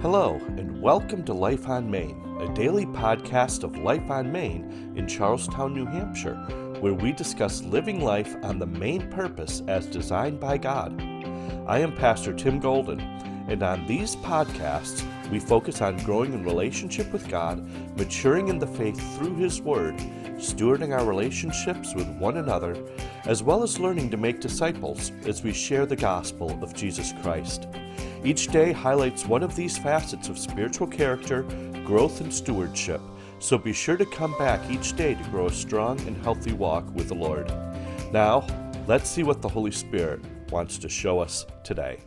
Hello, and welcome to Life on Main, a daily podcast of Life on Main in Charlestown, New Hampshire, where we discuss living life on the main purpose as designed by God. I am Pastor Tim Golden, and on these podcasts, we focus on growing in relationship with God, maturing in the faith through His Word, stewarding our relationships with one another, as well as learning to make disciples as we share the gospel of Jesus Christ. Each day highlights one of these facets of spiritual character, growth, and stewardship, so be sure to come back each day to grow a strong and healthy walk with the Lord. Now, let's see what the Holy Spirit wants to show us today.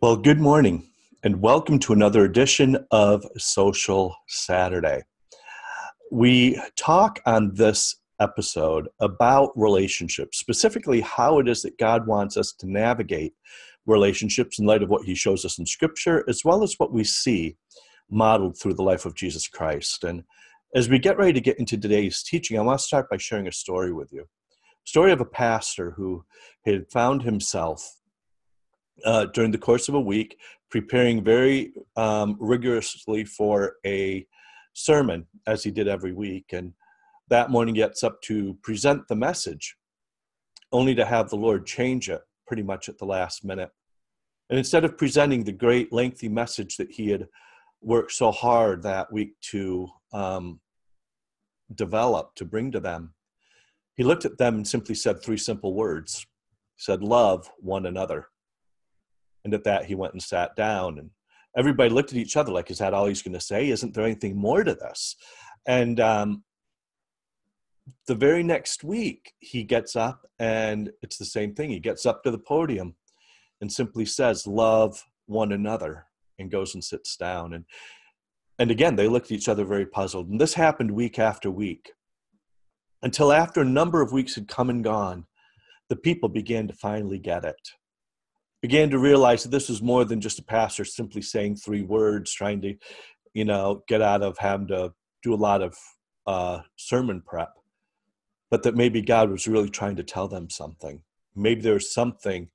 Well, good morning, and welcome to another edition of Social Saturday. We talk on this episode about relationships, specifically how it is that God wants us to navigate relationships in light of what he shows us in Scripture, as well as what we see modeled through the life of Jesus Christ. And as we get ready to get into today's teaching, I want to start by sharing a story with you. Story of a pastor who had found himself uh, during the course of a week preparing very um, rigorously for a sermon, as he did every week. And that morning gets up to present the message, only to have the Lord change it pretty much at the last minute. And instead of presenting the great lengthy message that he had worked so hard that week to um, develop, to bring to them, he looked at them and simply said three simple words. He said, Love one another. And at that, he went and sat down. And everybody looked at each other like, Is that all he's going to say? Isn't there anything more to this? And um, the very next week, he gets up and it's the same thing. He gets up to the podium and simply says, Love one another, and goes and sits down. And, and again, they looked at each other very puzzled. And this happened week after week until after a number of weeks had come and gone, the people began to finally get it. Began to realize that this was more than just a pastor simply saying three words, trying to, you know, get out of having to do a lot of uh, sermon prep but that maybe God was really trying to tell them something. Maybe there was something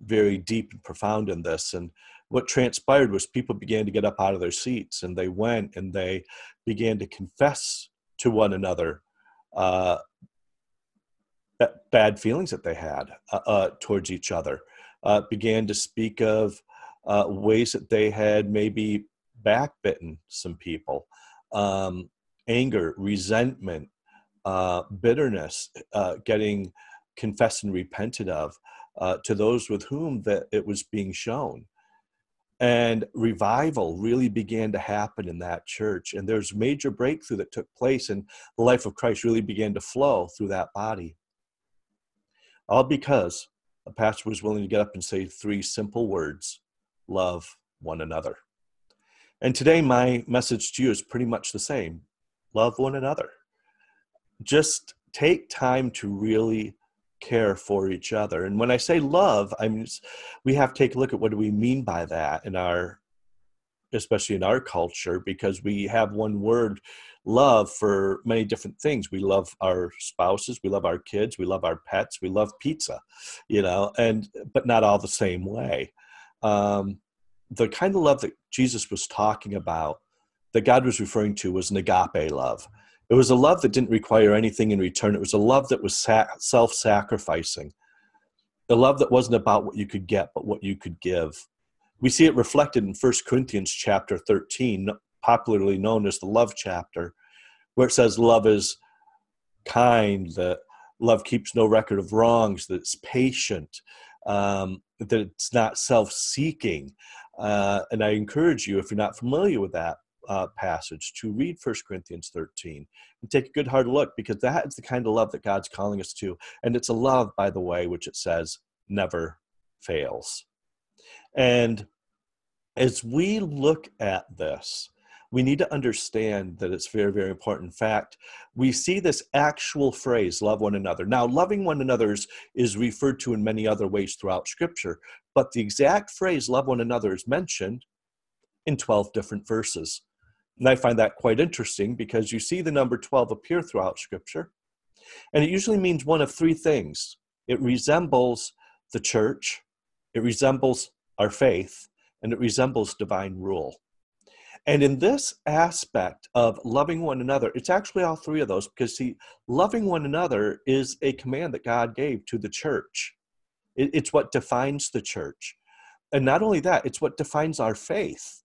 very deep and profound in this. And what transpired was people began to get up out of their seats and they went and they began to confess to one another uh, bad feelings that they had uh, uh, towards each other, uh, began to speak of uh, ways that they had maybe backbitten some people, um, anger, resentment, uh, bitterness getting confessed and repented of uh, to those with whom that it was being shown. And revival really began to happen in that church and there's major breakthrough that took place and the life of christ really began to flow through that body. All because a pastor was willing to get up and say three simple words love one another. And today my message to you is pretty much the same. Love one another. Just take time to really care for each other. And when I say love, I mean we have to take a look at what do we mean by that in our especially in our culture because we have one word love for many different things we love our spouses we love our kids we love our pets we love pizza you know and but not all the same way um, the kind of love that jesus was talking about that god was referring to was an agape love it was a love that didn't require anything in return. It was a love that was self sacrificing, a love that wasn't about what you could get, but what you could give. We see it reflected in 1 Corinthians chapter 13, popularly known as the love chapter, where it says, Love is kind, that love keeps no record of wrongs, that it's patient, um, that it's not self seeking. Uh, and I encourage you, if you're not familiar with that, uh, passage to read First Corinthians 13 and take a good hard look because that is the kind of love that God's calling us to. And it's a love, by the way, which it says never fails. And as we look at this, we need to understand that it's very, very important. In fact, we see this actual phrase, love one another. Now, loving one another is, is referred to in many other ways throughout Scripture, but the exact phrase, love one another, is mentioned in 12 different verses. And I find that quite interesting because you see the number 12 appear throughout Scripture. And it usually means one of three things it resembles the church, it resembles our faith, and it resembles divine rule. And in this aspect of loving one another, it's actually all three of those because, see, loving one another is a command that God gave to the church. it's what defines the church. And not only that, it's what defines our faith.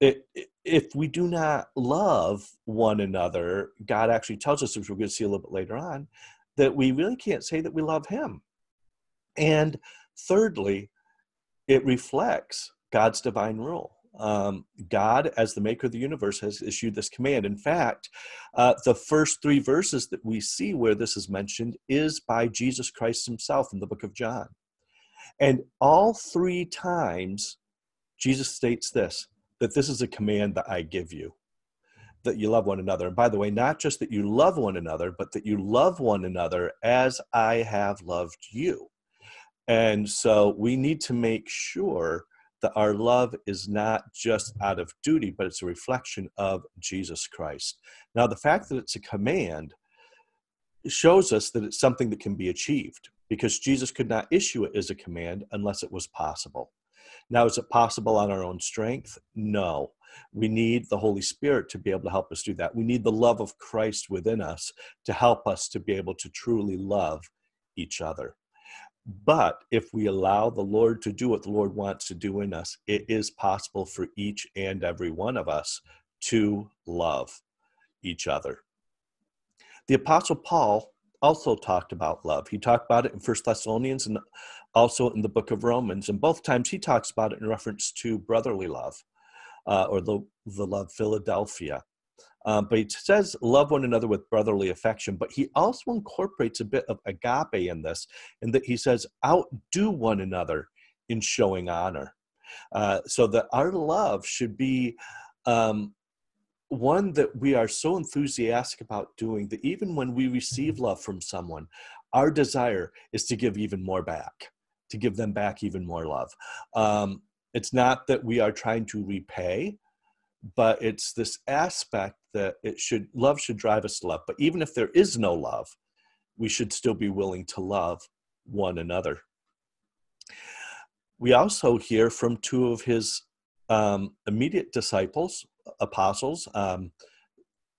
It, if we do not love one another, God actually tells us, which we're going to see a little bit later on, that we really can't say that we love Him. And thirdly, it reflects God's divine rule. Um, God, as the maker of the universe, has issued this command. In fact, uh, the first three verses that we see where this is mentioned is by Jesus Christ himself in the book of John. And all three times, Jesus states this that this is a command that I give you that you love one another. And by the way, not just that you love one another, but that you love one another as I have loved you. And so we need to make sure that our love is not just out of duty, but it's a reflection of Jesus Christ. Now, the fact that it's a command shows us that it's something that can be achieved because Jesus could not issue it as a command unless it was possible. Now, is it possible on our own strength? No. We need the Holy Spirit to be able to help us do that. We need the love of Christ within us to help us to be able to truly love each other. But if we allow the Lord to do what the Lord wants to do in us, it is possible for each and every one of us to love each other. The Apostle Paul also talked about love. He talked about it in First Thessalonians and also in the book of Romans. And both times he talks about it in reference to brotherly love uh, or the, the love Philadelphia. Um, but he says, love one another with brotherly affection. But he also incorporates a bit of agape in this, in that he says, outdo one another in showing honor. Uh, so that our love should be um, one that we are so enthusiastic about doing that even when we receive love from someone, our desire is to give even more back, to give them back even more love. Um, it's not that we are trying to repay, but it's this aspect that it should love should drive us to love. But even if there is no love, we should still be willing to love one another. We also hear from two of his um, immediate disciples, apostles, um,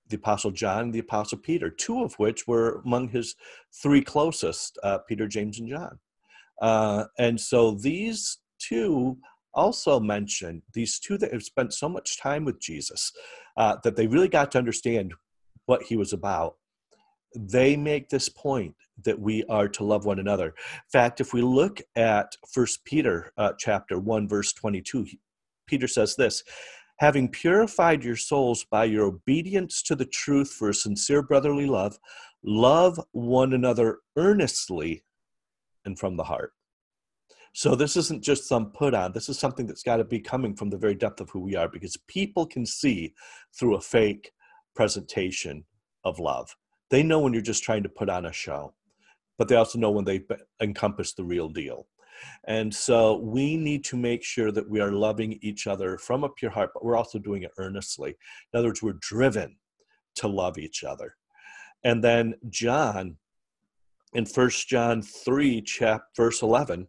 the apostle John, the apostle Peter, two of which were among his three closest, uh, Peter, James, and John. Uh, and so these two also mention these two that have spent so much time with Jesus uh, that they really got to understand what he was about. They make this point that we are to love one another. In fact, if we look at First Peter uh, chapter one, verse twenty-two, Peter says this: having purified your souls by your obedience to the truth for a sincere brotherly love, love one another earnestly and from the heart. So this isn't just some put on. This is something that's got to be coming from the very depth of who we are because people can see through a fake presentation of love. They know when you're just trying to put on a show, but they also know when they encompass the real deal. And so we need to make sure that we are loving each other from a pure heart, but we're also doing it earnestly. In other words, we're driven to love each other. And then John, in First John 3, chap, verse 11,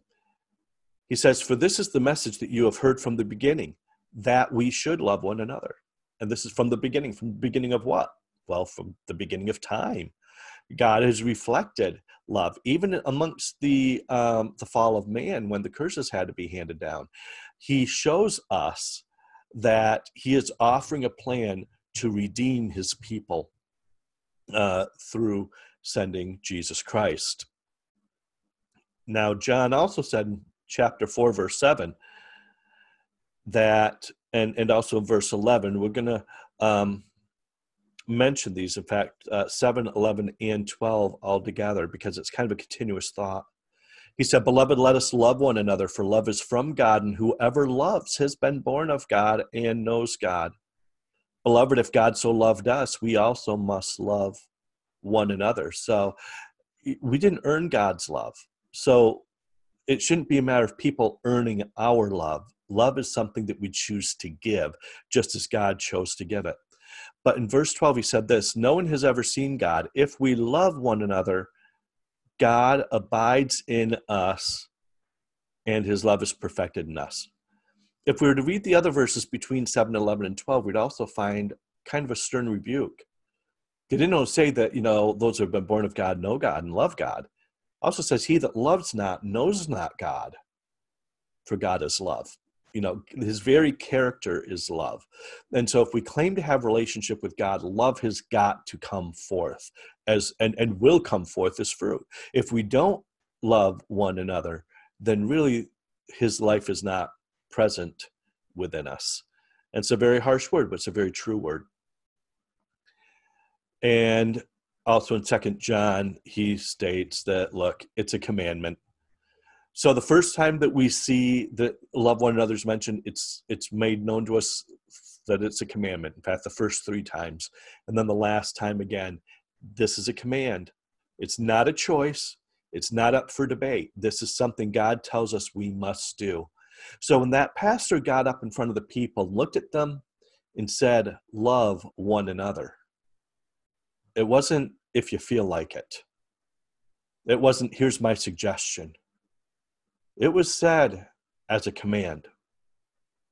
he says, For this is the message that you have heard from the beginning, that we should love one another. And this is from the beginning. From the beginning of what? Well, from the beginning of time. God has reflected love, even amongst the um, the fall of man, when the curses had to be handed down. He shows us that He is offering a plan to redeem His people uh, through sending Jesus Christ. Now, John also said chapter 4 verse 7 that and and also verse 11 we're going to um, mention these in fact uh, 7 11 and 12 all together because it's kind of a continuous thought he said beloved let us love one another for love is from god and whoever loves has been born of god and knows god beloved if god so loved us we also must love one another so we didn't earn god's love so it shouldn't be a matter of people earning our love. Love is something that we choose to give, just as God chose to give it. But in verse 12, he said this No one has ever seen God. If we love one another, God abides in us, and his love is perfected in us. if we were to read the other verses between 7, 11, and 12, we'd also find kind of a stern rebuke. They didn't say that, you know, those who have been born of God know God and love God. Also says, He that loves not knows not God, for God is love. You know, his very character is love. And so if we claim to have relationship with God, love has got to come forth as and, and will come forth as fruit. If we don't love one another, then really his life is not present within us. And it's a very harsh word, but it's a very true word. And also in Second John, he states that look, it's a commandment. So the first time that we see that love one another's mentioned, it's it's made known to us that it's a commandment. In fact, the first three times, and then the last time again, this is a command. It's not a choice. It's not up for debate. This is something God tells us we must do. So when that pastor got up in front of the people, looked at them, and said, Love one another, it wasn't if you feel like it. It wasn't, here's my suggestion. It was said as a command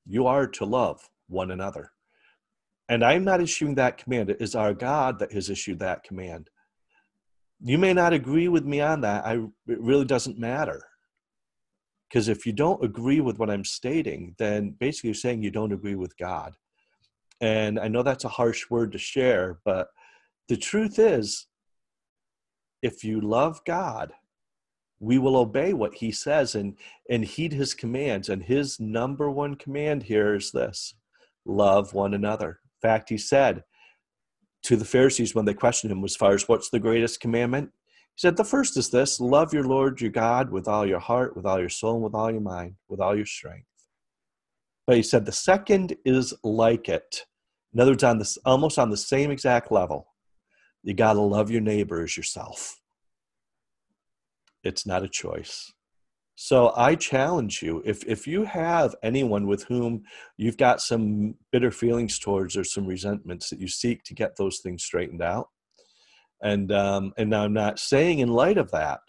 you are to love one another. And I'm not issuing that command. It is our God that has issued that command. You may not agree with me on that. I, it really doesn't matter. Because if you don't agree with what I'm stating, then basically you're saying you don't agree with God. And I know that's a harsh word to share, but the truth is, if you love God, we will obey what he says and, and heed his commands. And his number one command here is this love one another. In fact, he said to the Pharisees when they questioned him as far as what's the greatest commandment, he said, The first is this love your Lord your God with all your heart, with all your soul, and with all your mind, with all your strength. But he said, The second is like it. In other words, on this almost on the same exact level. You got to love your neighbor as yourself. It's not a choice. So I challenge you if, if you have anyone with whom you've got some bitter feelings towards or some resentments that you seek to get those things straightened out. And, um, and I'm not saying in light of that,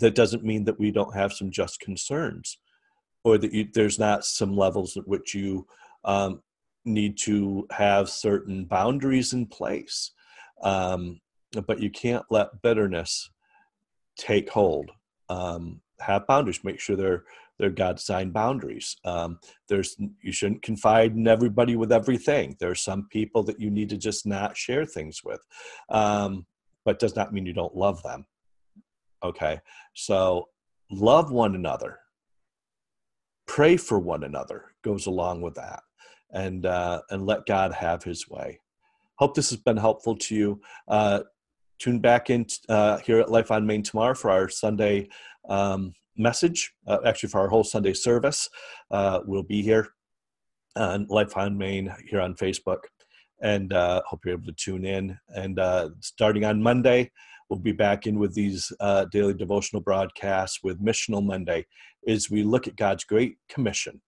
that doesn't mean that we don't have some just concerns or that you, there's not some levels at which you um, need to have certain boundaries in place um, but you can't let bitterness take hold. Um, have boundaries. Make sure they're they're God designed boundaries. Um, there's you shouldn't confide in everybody with everything. There are some people that you need to just not share things with, um, but does not mean you don't love them. Okay, so love one another. Pray for one another goes along with that, and uh, and let God have His way. Hope this has been helpful to you. Uh, tune back in uh, here at Life on Main tomorrow for our Sunday um, message, uh, actually, for our whole Sunday service. Uh, we'll be here on Life on Main here on Facebook. And uh, hope you're able to tune in. And uh, starting on Monday, we'll be back in with these uh, daily devotional broadcasts with Missional Monday as we look at God's Great Commission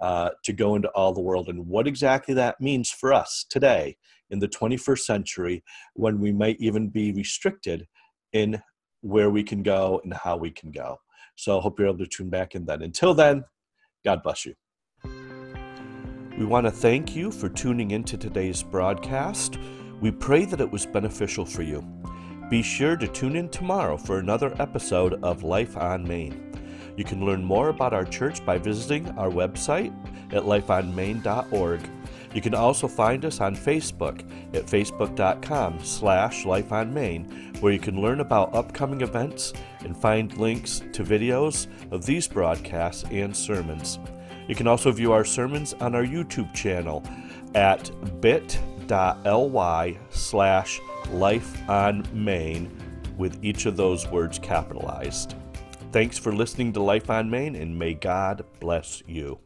to go into all the world and what exactly that means for us today in the 21st century when we might even be restricted in where we can go and how we can go. So I hope you're able to tune back in then. Until then, God bless you. We want to thank you for tuning into today's broadcast. We pray that it was beneficial for you. Be sure to tune in tomorrow for another episode of Life on Main. You can learn more about our church by visiting our website at lifeonmain.org. You can also find us on Facebook at facebook.com slash lifeonmain, where you can learn about upcoming events and find links to videos of these broadcasts and sermons. You can also view our sermons on our YouTube channel at bit.ly slash life on lifeonmain with each of those words capitalized. Thanks for listening to Life on Main, and may God bless you.